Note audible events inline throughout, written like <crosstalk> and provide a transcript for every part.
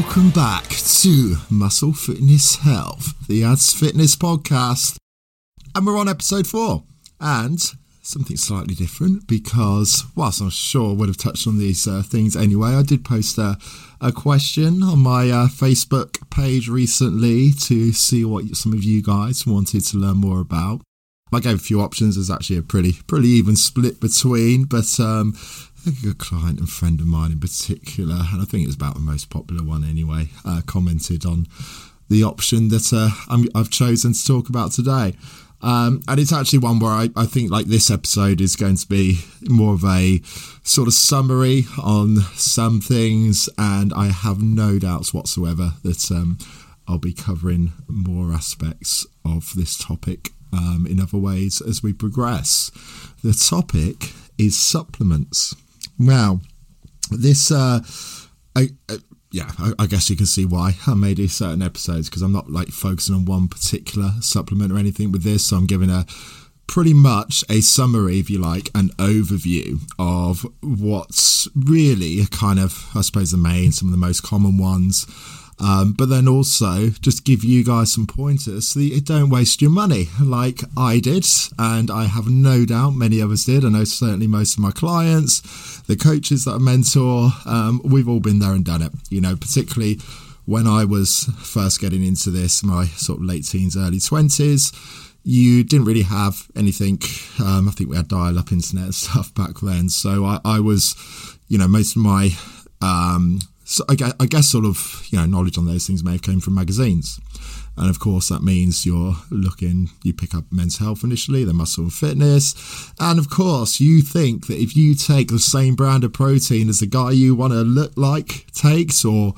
welcome back to Muscle Fitness Health, the Ads Fitness podcast. And we're on episode four. And something slightly different because, whilst I'm sure I would have touched on these uh, things anyway, I did post a, a question on my uh, Facebook page recently to see what some of you guys wanted to learn more about. I gave a few options. There's actually a pretty pretty even split between, but um, I think a client and friend of mine in particular, and I think it's about the most popular one anyway, uh, commented on the option that uh, i have chosen to talk about today. Um, and it's actually one where I, I, think like this episode is going to be more of a sort of summary on some things, and I have no doubts whatsoever that um, I'll be covering more aspects of this topic um, in other ways as we progress. The topic is supplements. Now, this, uh, I, yeah, I, I, guess you can see why I made these certain episodes because I'm not like focusing on one particular supplement or anything with this. So I'm giving a pretty much a summary, if you like, an overview of what's really kind of, I suppose, the main, some of the most common ones um, but then also just give you guys some pointers so you don't waste your money like I did, and I have no doubt many of us did. I know certainly most of my clients, the coaches that I mentor, um, we've all been there and done it. You know, particularly when I was first getting into this, my sort of late teens, early twenties you didn't really have anything. Um, I think we had dial up internet <laughs> stuff back then. So I, I was, you know, most of my um, so I guess, I guess sort of you know knowledge on those things may have come from magazines, and of course that means you're looking. You pick up Men's Health initially, then Muscle and Fitness, and of course you think that if you take the same brand of protein as the guy you want to look like takes, or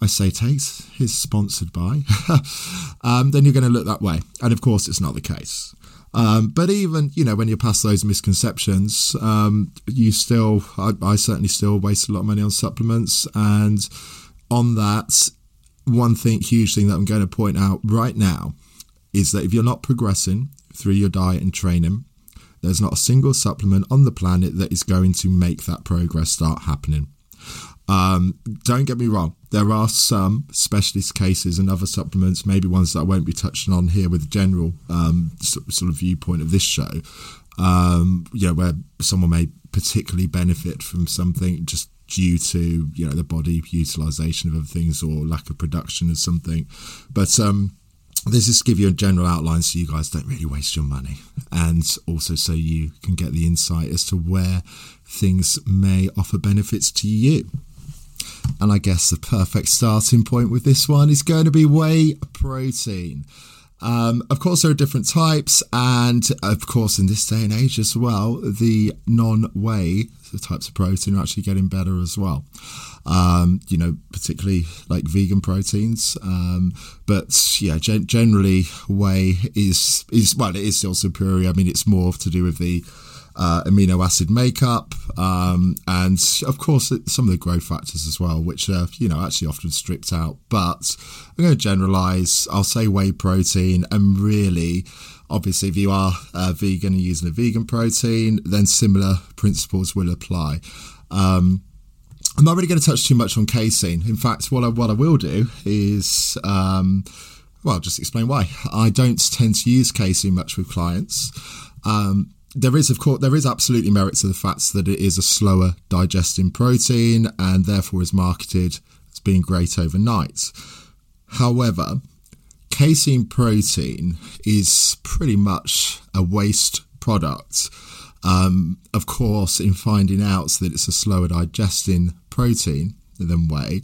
I say takes, is sponsored by, <laughs> um, then you're going to look that way, and of course it's not the case. Um, but even you know when you're past those misconceptions, um, you still I, I, certainly still waste a lot of money on supplements. And on that, one thing, huge thing that I'm going to point out right now is that if you're not progressing through your diet and training, there's not a single supplement on the planet that is going to make that progress start happening. Um, don't get me wrong, there are some specialist cases and other supplements, maybe ones that I won't be touching on here with the general um, sort of viewpoint of this show. Um, you know, where someone may particularly benefit from something just due to you know the body utilization of other things or lack of production of something. But um, this is to give you a general outline so you guys don't really waste your money, and also so you can get the insight as to where things may offer benefits to you. And I guess the perfect starting point with this one is going to be whey protein. Um, of course, there are different types, and of course, in this day and age as well, the non whey types of protein are actually getting better as well. Um, you know, particularly like vegan proteins. Um, but yeah, gen- generally, whey is is well, it is still superior. I mean, it's more to do with the uh, amino acid makeup, um, and of course some of the growth factors as well, which are you know actually often stripped out. But I'm going to generalize. I'll say whey protein, and really, obviously, if you are uh, vegan and using a vegan protein, then similar principles will apply. Um, I'm not really going to touch too much on casein. In fact, what I what I will do is. Um, well, just explain why. I don't tend to use casein much with clients. Um, there is, of course, there is absolutely merit to the fact that it is a slower digesting protein and therefore is marketed as being great overnight. However, casein protein is pretty much a waste product. Um, of course, in finding out that it's a slower digesting protein than whey,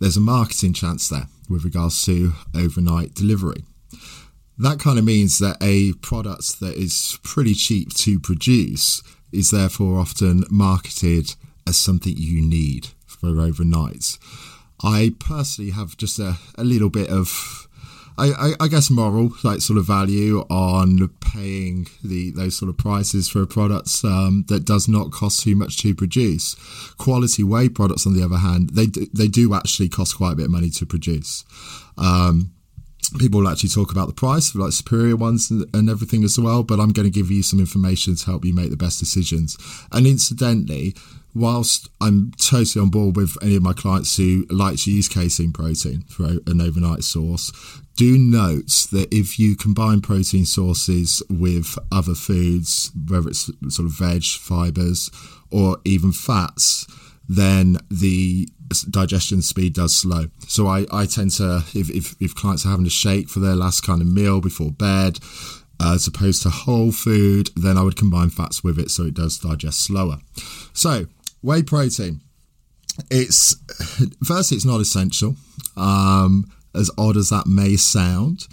there's a marketing chance there with regards to overnight delivery that kind of means that a product that is pretty cheap to produce is therefore often marketed as something you need for overnight. I personally have just a, a little bit of, I, I, guess, moral like sort of value on paying the those sort of prices for products um, that does not cost too much to produce. Quality whey products, on the other hand, they do, they do actually cost quite a bit of money to produce. Um, people will actually talk about the price, of like superior ones and, and, everything as well. But I'm going to give you some information to help you make the best decisions. And incidentally, whilst I'm totally on board with any of my clients who like to use casein protein for an overnight source, do note that if you combine protein sources with other foods, whether it's sort of veg, fibers, or even fats, then the digestion speed does slow. So I, I tend to, if, if, if clients are having a shake for their last kind of meal before bed, uh, as opposed to whole food, then I would combine fats with it so it does digest slower. So, whey protein. It's first, it's not essential. Um, as odd as that may sound,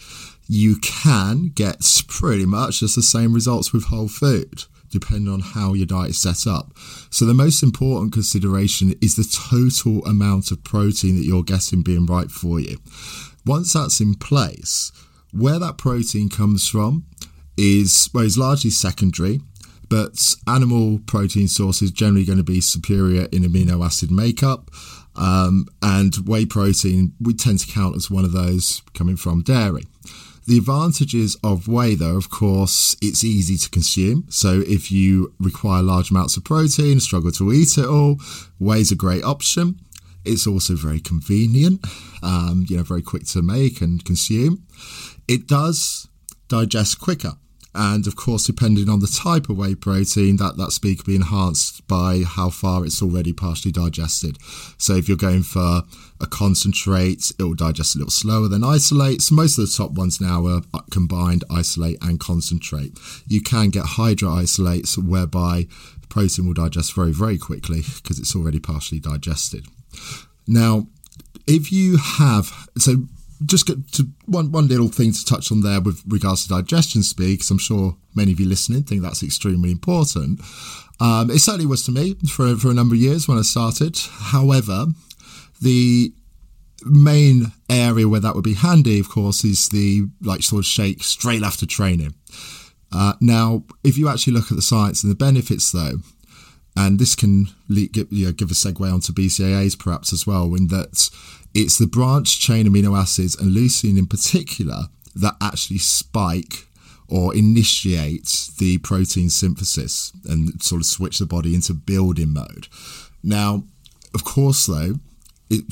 you can get pretty much just the same results with whole food depending on how your diet is set up. So, the most important consideration is the total amount of protein that you're getting being right for you. Once that's in place, where that protein comes from is well, is largely secondary, but animal protein source is generally going to be superior in amino acid makeup. Um, and whey protein, we tend to count as one of those coming from dairy. The advantages of whey, though, of course, it's easy to consume. So if you require large amounts of protein, struggle to eat it all, whey's a great option. It's also very convenient, um, you know, very quick to make and consume. It does digest quicker. And of course, depending on the type of whey protein, that, that speed can be enhanced by how far it's already partially digested. So if you're going for a concentrate, it will digest a little slower than isolates. Most of the top ones now are combined isolate and concentrate. You can get hydro isolates whereby protein will digest very, very quickly because it's already partially digested. Now, if you have, so just get to one one little thing to touch on there with regards to digestion speed, because I'm sure many of you listening think that's extremely important. Um, it certainly was to me for for a number of years when I started. However, the main area where that would be handy, of course, is the like sort of shake straight after training. Uh, now, if you actually look at the science and the benefits, though, and this can give, you know, give a segue onto BCAAs perhaps as well, in that it's the branch chain amino acids and leucine in particular that actually spike or initiate the protein synthesis and sort of switch the body into building mode. Now, of course, though, it,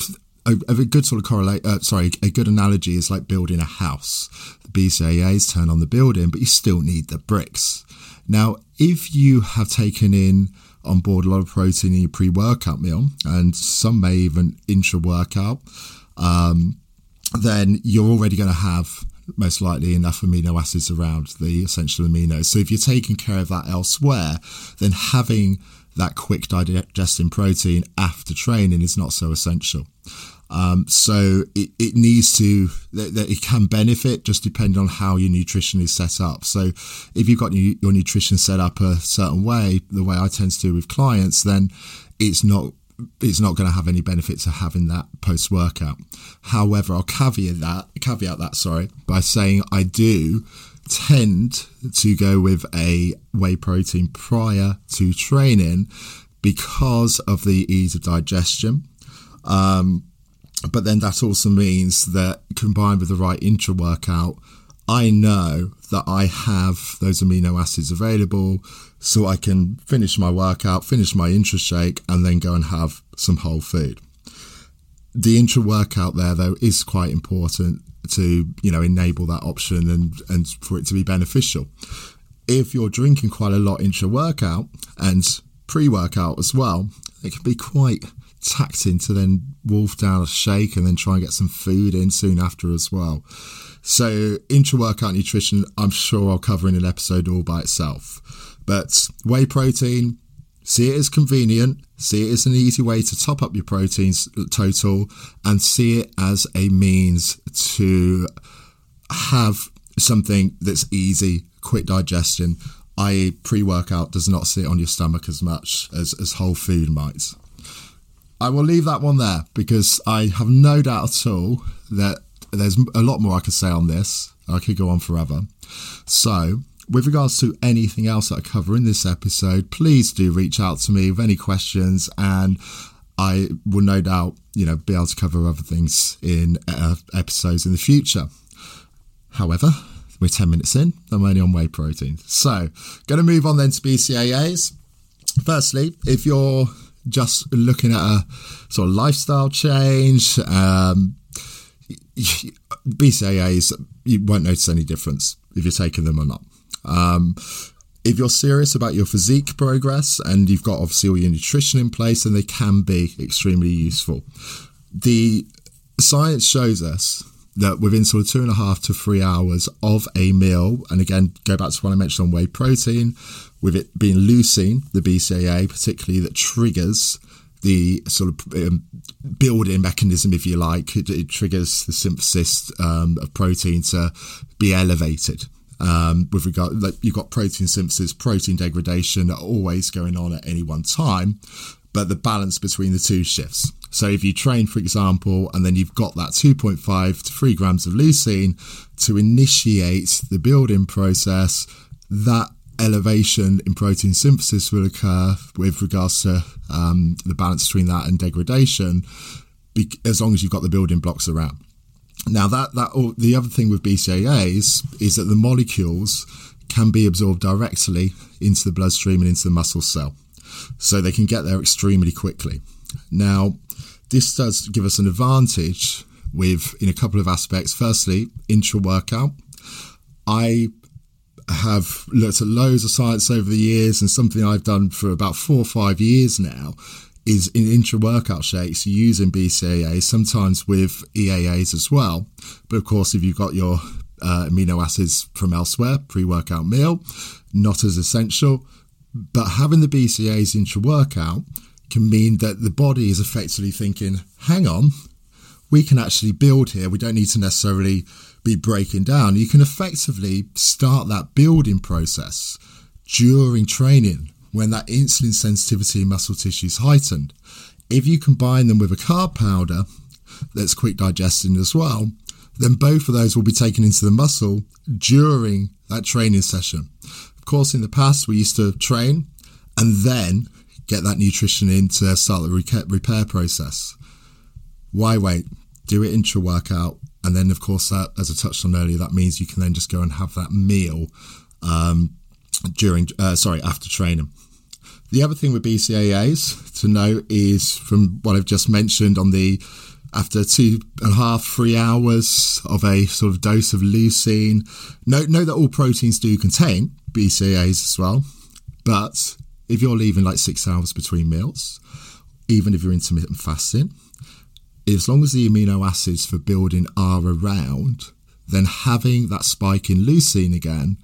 a, a, good sort of correlate, uh, sorry, a good analogy is like building a house. The BCAAs turn on the building, but you still need the bricks. Now, if you have taken in on board a lot of protein in your pre workout meal, and some may even intra workout, um, then you're already going to have most likely enough amino acids around the essential aminos. So if you're taking care of that elsewhere, then having that quick digesting protein after training is not so essential. Um, so it, it needs to, that it can benefit just depending on how your nutrition is set up. So if you've got your, your nutrition set up a certain way, the way I tend to do with clients, then it's not it's not going to have any benefit to having that post workout. However, I'll caveat that caveat that sorry by saying I do tend to go with a whey protein prior to training because of the ease of digestion. Um, but then that also means that combined with the right intra workout, I know that I have those amino acids available so I can finish my workout, finish my intra shake, and then go and have some whole food. The intra workout there, though, is quite important to you know enable that option and and for it to be beneficial. If you're drinking quite a lot intra workout and pre workout as well, it can be quite taxing to then wolf down a shake and then try and get some food in soon after as well. So, intra workout nutrition, I'm sure I'll cover in an episode all by itself. But whey protein, see it as convenient, see it as an easy way to top up your proteins total, and see it as a means to have something that's easy, quick digestion, i.e., pre workout does not sit on your stomach as much as, as whole food might. I will leave that one there because I have no doubt at all that there's a lot more I could say on this. I could go on forever. So, with regards to anything else that I cover in this episode, please do reach out to me with any questions, and I will no doubt, you know, be able to cover other things in uh, episodes in the future. However, we're 10 minutes in, I'm only on whey protein. So, going to move on then to BCAAs. Firstly, if you're just looking at a sort of lifestyle change, um, BCAAs, you won't notice any difference if you're taking them or not. Um, if you're serious about your physique progress and you've got obviously all your nutrition in place, then they can be extremely useful. The science shows us that within sort of two and a half to three hours of a meal, and again, go back to what I mentioned on whey protein, with it being leucine, the BCAA, particularly that triggers the sort of um, building mechanism, if you like, it, it triggers the synthesis um, of protein to be elevated. Um, with regard, like you've got protein synthesis, protein degradation always going on at any one time, but the balance between the two shifts. So if you train, for example, and then you've got that 2.5 to 3 grams of leucine to initiate the building process, that elevation in protein synthesis will occur with regards to um, the balance between that and degradation, as long as you've got the building blocks around. Now that that the other thing with BCAAs is that the molecules can be absorbed directly into the bloodstream and into the muscle cell, so they can get there extremely quickly. Now, this does give us an advantage with in a couple of aspects. Firstly, intra workout. I have looked at loads of science over the years, and something I've done for about four or five years now is in intra workout shakes using BCAA, sometimes with EAAs as well. But of course, if you've got your uh, amino acids from elsewhere, pre workout meal, not as essential. But having the BCAAs intra workout can mean that the body is effectively thinking, hang on, we can actually build here. We don't need to necessarily be breaking down. You can effectively start that building process during training when that insulin sensitivity in muscle tissue is heightened. If you combine them with a carb powder that's quick digesting as well, then both of those will be taken into the muscle during that training session. Of course, in the past, we used to train and then get that nutrition in to start the repair process. Why wait? Do it intra workout. And then, of course, that, as I touched on earlier, that means you can then just go and have that meal um, during, uh, sorry, after training. The other thing with BCAAs to note is from what I've just mentioned on the after two and a half, three hours of a sort of dose of leucine. Note, note that all proteins do contain BCAAs as well, but if you're leaving like six hours between meals, even if you're intermittent fasting, as long as the amino acids for building are around, then having that spike in leucine again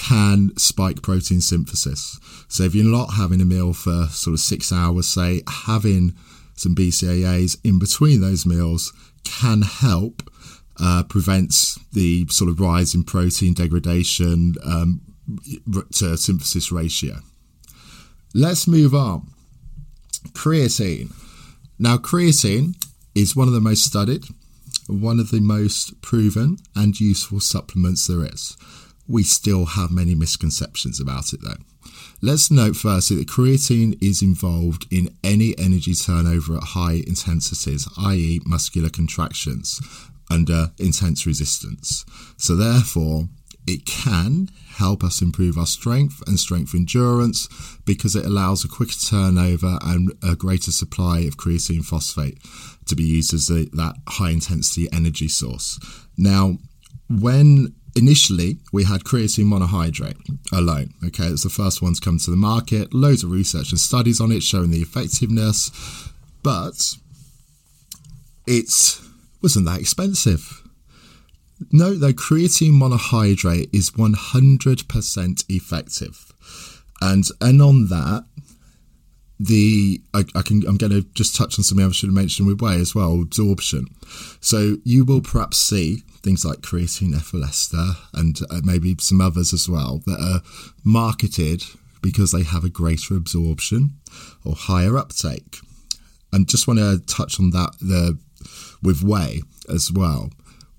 can spike protein synthesis. So if you're not having a meal for sort of six hours, say having some BCAAs in between those meals can help uh, prevent the sort of rise in protein degradation um, to synthesis ratio. Let's move on. Creatine. Now, creatine is one of the most studied, one of the most proven and useful supplements there is. We still have many misconceptions about it, though. Let's note firstly that creatine is involved in any energy turnover at high intensities, i.e., muscular contractions under intense resistance. So, therefore, it can help us improve our strength and strength endurance because it allows a quicker turnover and a greater supply of creatine phosphate to be used as a, that high intensity energy source. Now, when initially we had creatine monohydrate alone, okay, it's the first one to come to the market, loads of research and studies on it showing the effectiveness, but it wasn't that expensive Note that creatine monohydrate is 100% effective. And and on that, the I, I, can I'm going to just touch on something I should have mentioned with whey as well, absorption. So you will perhaps see things like creatine ethyl ester and uh, maybe some others as well that are marketed because they have a greater absorption or higher uptake. And just want to touch on that the with whey as well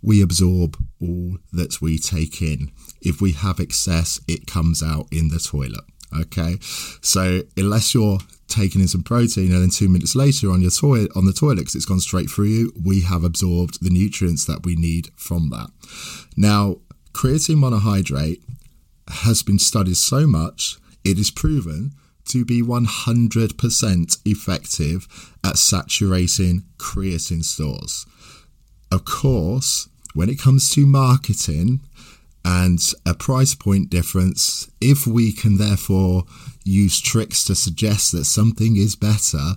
we absorb all that we take in. If we have excess, it comes out in the toilet. Okay. So, unless you're taken in some protein and then two minutes later on your toilet on the toilet because it's gone straight through you, we have absorbed the nutrients that we need from that. Now, creatine monohydrate has been studied so much, it is proven to be 100% effective at saturating creatine stores. Of course, when it comes to marketing and a price point difference, if we can therefore use tricks to suggest that something is better,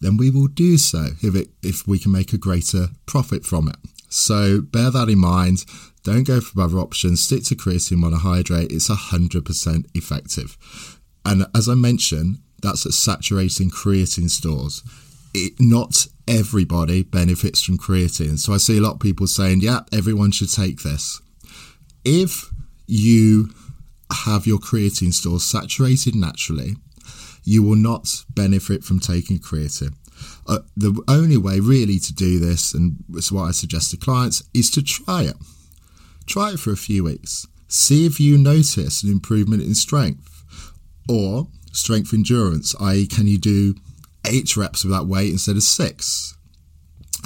then we will do so if it if we can make a greater profit from it. So bear that in mind. Don't go for other options. Stick to creatine monohydrate. It's 100% effective. And as I mentioned, that's at saturating creatine stores. It, not everybody benefits from creatine. So I see a lot of people saying, yeah, everyone should take this. If you have your creatine stores saturated naturally, you will not benefit from taking creatine. Uh, the only way really to do this, and it's what I suggest to clients, is to try it. Try it for a few weeks. See if you notice an improvement in strength or strength endurance, i.e., can you do eight reps with that weight instead of six?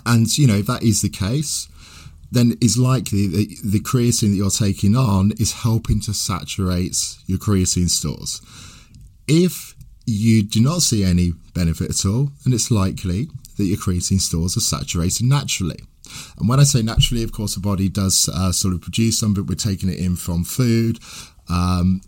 And, you know, if that is the case, then it's likely that the creatine that you're taking on is helping to saturate your creatine stores. If you do not see any benefit at all, then it's likely that your creatine stores are saturated naturally. And when I say naturally, of course, the body does uh, sort of produce some, but we're taking it in from food. Um,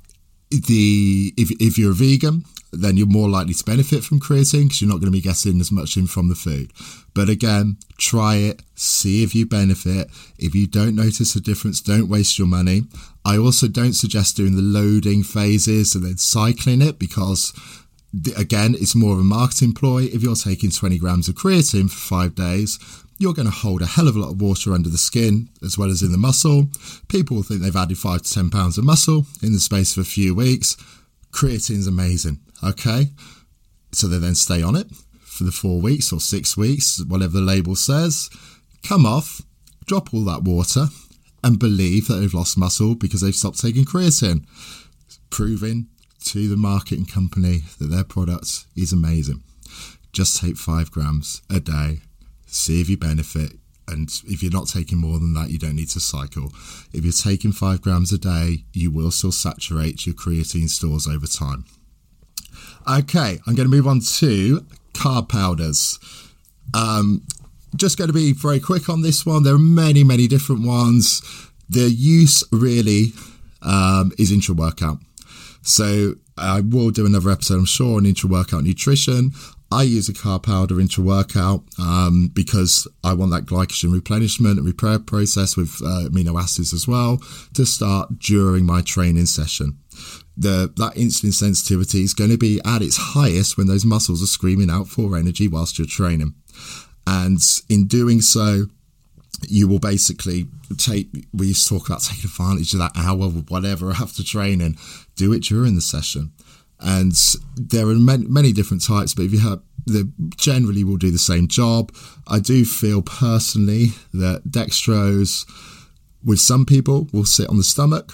the if, if you're a vegan, then you're more likely to benefit from creatine because you're not going to be getting as much in from the food. But again, try it, see if you benefit. If you don't notice a difference, don't waste your money. I also don't suggest doing the loading phases and then cycling it because again, it's more of a marketing ploy. If you're taking 20 grams of creatine for five days, you're going to hold a hell of a lot of water under the skin as well as in the muscle. People will think they've added five to 10 pounds of muscle in the space of a few weeks. Creatine's amazing. Okay. So they then stay on it for the four weeks or six weeks, whatever the label says, come off, drop all that water, and believe that they've lost muscle because they've stopped taking creatine, proving to the marketing company that their product is amazing. Just take five grams a day see if you benefit. And if you're not taking more than that, you don't need to cycle. If you're taking five grams a day, you will still saturate your creatine stores over time. Okay, I'm going to move on to carb powders. Um, just going to be very quick on this one. There are many, many different ones. The use really um, is intra workout. So I will do another episode, I'm sure, on intra workout nutrition. I use a carb powder intra workout um, because I want that glycogen replenishment and repair process with uh, amino acids as well to start during my training session. The, that insulin sensitivity is going to be at its highest when those muscles are screaming out for energy whilst you're training. And in doing so, you will basically take, we used to talk about taking advantage of that hour or whatever <laughs> after training, do it during the session and there are many, many different types. But if you have they generally will do the same job. I do feel personally that dextrose with some people will sit on the stomach.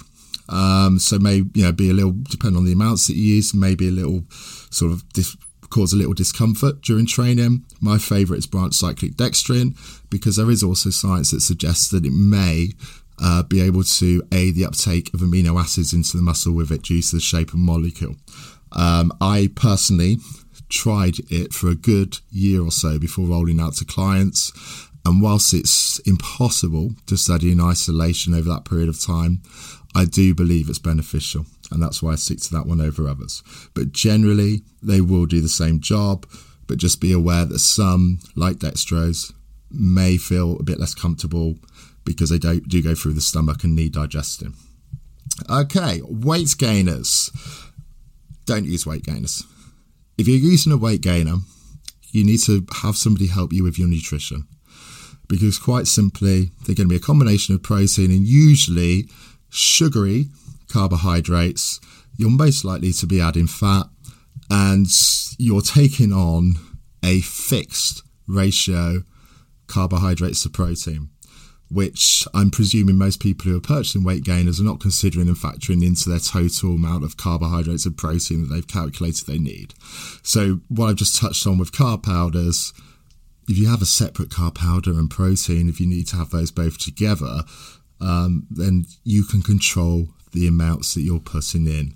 Um, so may you know be a little depend on the amounts that you use, maybe a little sort of dis- cause a little discomfort during training. My favourite is branch cyclic dextrin because there is also science that suggests that it may uh, be able to aid the uptake of amino acids into the muscle with it due to the shape of molecule. Um, I personally tried it for a good year or so before rolling out to clients. And whilst it's impossible to study in isolation over that period of time, I do believe it's beneficial. And that's why I stick to that one over others. But generally, they will do the same job. But just be aware that some, like dextrose, may feel a bit less comfortable because they do, do go through the stomach and need digesting. Okay, weight gainers don't use weight gainers. If you're using a weight gainer, you need to have somebody help you with your nutrition because quite simply, they're going to be a combination of protein and usually sugary carbohydrates. You're most likely to be adding fat and you're taking on a fixed ratio carbohydrates to protein. Which I'm presuming most people who are purchasing weight gainers are not considering and factoring into their total amount of carbohydrates and protein that they've calculated they need. So, what I've just touched on with carb powders, if you have a separate carb powder and protein, if you need to have those both together, um, then you can control the amounts that you're putting in.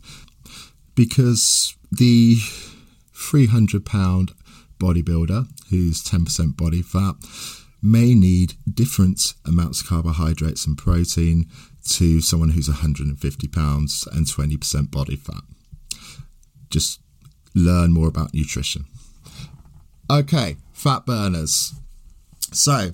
Because the 300 pound bodybuilder who's 10% body fat may need different amounts of carbohydrates and protein to someone who's 150 pounds and 20% body fat. Just learn more about nutrition. Okay, fat burners. So,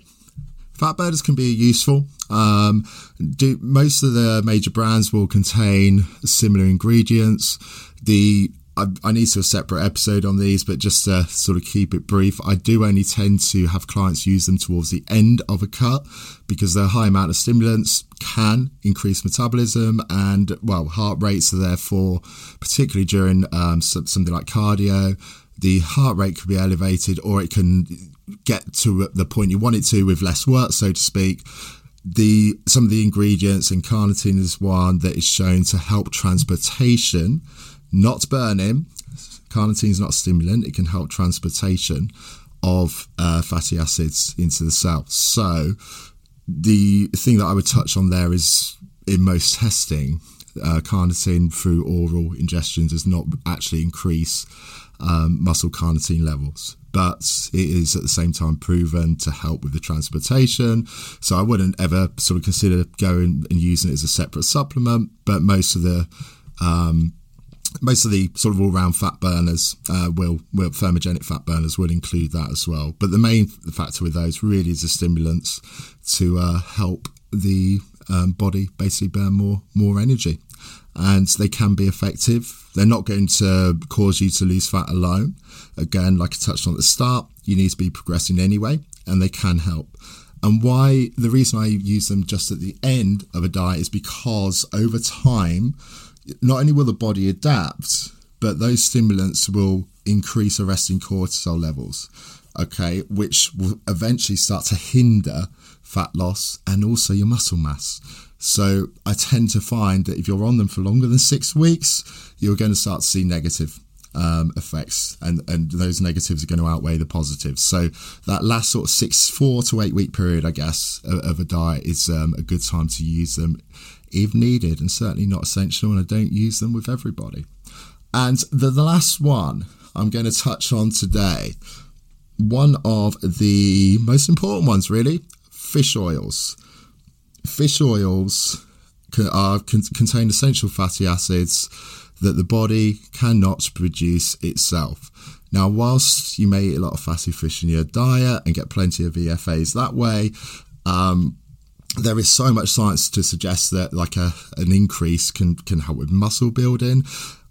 fat burners can be useful. Um, do, most of the major brands will contain similar ingredients. The I, I, need to a separate episode on these, but just to sort of keep it brief, I do only tend to have clients use them towards the end of a cut because their high amount of stimulants can increase metabolism and, well, heart rates are therefore, particularly during um, something like cardio, the heart rate can be elevated or it can get to the point you want it to with less work, so to speak. The some of the ingredients and carnitine is one that is shown to help transportation not burning. Carnitine is not a stimulant, it can help transportation of uh, fatty acids into the cell. So, the thing that I would touch on there is in most testing, uh, carnitine through oral ingestion does not actually increase um, muscle carnitine levels, but it is at the same time proven to help with the transportation. So I wouldn't ever sort of consider going and using it as a separate supplement, but most of the um, most of the sort of all-round fat burners uh, will, will thermogenic fat burners will include that as well. But the main factor with those really is the stimulants to uh, help the um, body basically burn more more energy, and they can be effective. They're not going to cause you to lose fat alone. Again, like I touched on at the start, you need to be progressing anyway, and they can help. And why the reason I use them just at the end of a diet is because over time not only will the body adapt, but those stimulants will increase a resting cortisol levels, okay, which will eventually start to hinder fat loss and also your muscle mass. So I tend to find that if you're on them for longer than six weeks, you're going to start to see negative um, effects, and and those negatives are going to outweigh the positives. So that last sort of six, four to eight week period, I guess, of, of a diet is um, a good time to use them if needed, and certainly not essential. And I don't use them with everybody. And the, the last one I'm going to touch on today, one of the most important ones, really, fish oils. Fish oils are, contain essential fatty acids that the body cannot produce itself. Now, whilst you may eat a lot of fatty fish in your diet and get plenty of EFAs that way, um, there is so much science to suggest that like a an increase can can help with muscle building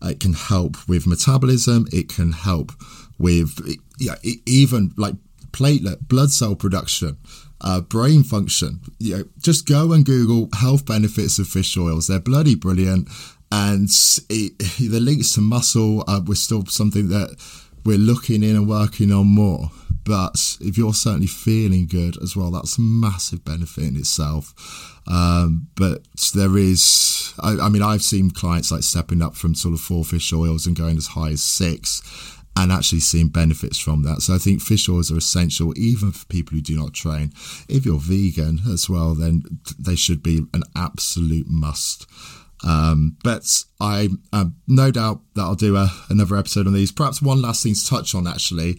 it can help with metabolism it can help with yeah, even like platelet blood cell production uh, brain function. You know, just go and google health benefits of fish oils. They're bloody brilliant. And it, the links to muscle uh, we're still something that we're looking in and working on more but if you're certainly feeling good as well, that's a massive benefit in itself. Um, but there is, I, I, mean, I've seen clients like stepping up from sort of four fish oils and going as high as six and actually seeing benefits from that. So I think fish oils are essential even for people who do not train. If you're vegan as well, then they should be an absolute must. Um, but I uh, no doubt that I'll do a, another episode on these. Perhaps one last thing to touch on actually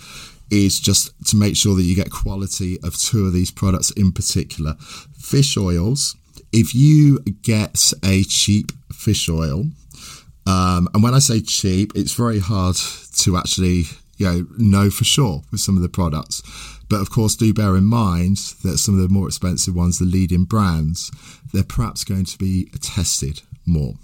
is just to make sure that you get quality of two of these products in particular. Fish oils, if you get a cheap fish oil, um, and when I say cheap, it's very hard to actually you know know for sure with some of the products. But of course, do bear in mind that some of the more expensive ones, the leading brands, they're perhaps going to be tested more.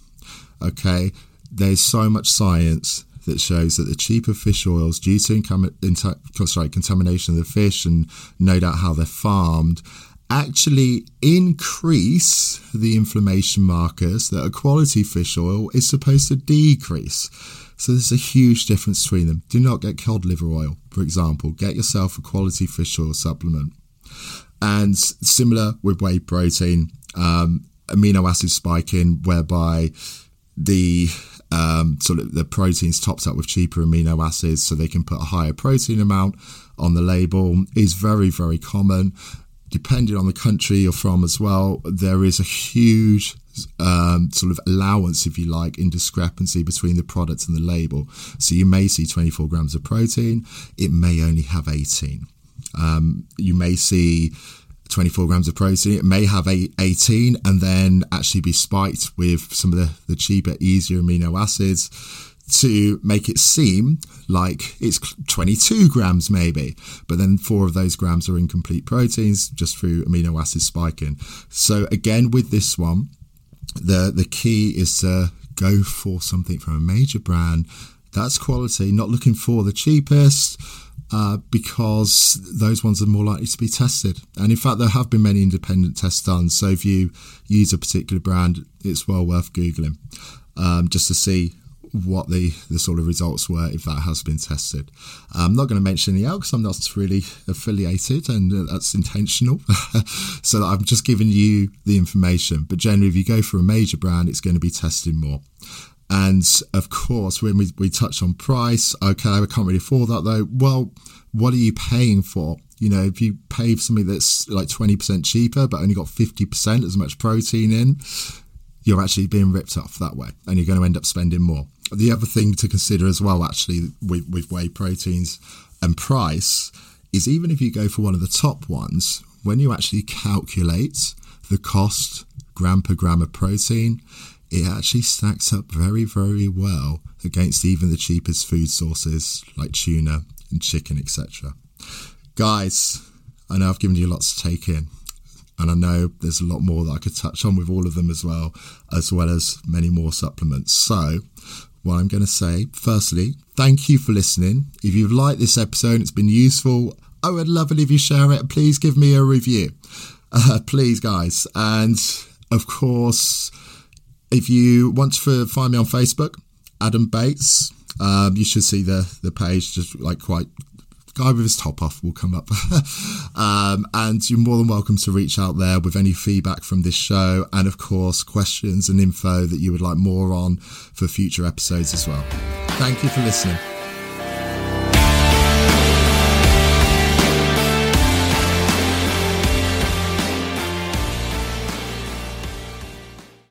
Okay, there's so much science that shows that the cheaper fish oils, due to incom- sorry, contamination of the fish and no doubt how they're farmed, actually increase the inflammation markers that a quality fish oil is supposed to decrease. So there's a huge difference between them. Do not get cod liver oil, for example. Get yourself a quality fish oil supplement. And similar with whey protein, um, amino acid spiking, whereby the um, sort of the proteins topped up with cheaper amino acids so they can put a higher protein amount on the label is very, very common. Depending on the country you're from as well, there is a huge um, sort of allowance, if you like, in discrepancy between the product and the label. So you may see 24 grams of protein, it may only have 18. Um, you may see 24 grams of protein. It may have a 18 and then actually be spiked with some of the, the cheaper, easier amino acids to make it seem like it's 22 grams maybe but then four of those grams are incomplete proteins just through amino acid spiking so again with this one the the key is to go for something from a major brand that's quality not looking for the cheapest uh, because those ones are more likely to be tested. And in fact, there have been many independent tests done. So if you use a particular brand, it's well worth Googling um, just to see what the, the sort of results were if that has been tested. I'm not going to mention any else because I'm not really affiliated and that's intentional. <laughs> so I'm just giving you the information. But generally, if you go for a major brand, it's going to be tested more. And of course, when we, we touch on price, okay, I can't really afford that though. Well, what are you paying for? You know, if you pay for something that's like 20% cheaper, but only got 50% as much protein in, you're actually being ripped off that way and you're going to end up spending more. The other thing to consider as well, actually, with, with whey proteins and price, is even if you go for one of the top ones, when you actually calculate the cost gram per gram of protein, it actually stacks up very, very well against even the cheapest food sources like tuna and chicken, etc. Guys, I know I've given you lots to take in, and I know there's a lot more that I could touch on with all of them as well, as well as many more supplements. So, what I'm going to say, firstly, thank you for listening. If you've liked this episode, it's been useful, I would love it if you share it. Please give me a review. Uh, <laughs> please, guys. And of course, if you want to find me on Facebook, Adam Bates, um, you should see the the page just like quite guy with his top off will come up. <laughs> um, and you're more than welcome to reach out there with any feedback from this show and, of course, questions and info that you would like more on for future episodes as well. Thank you for listening.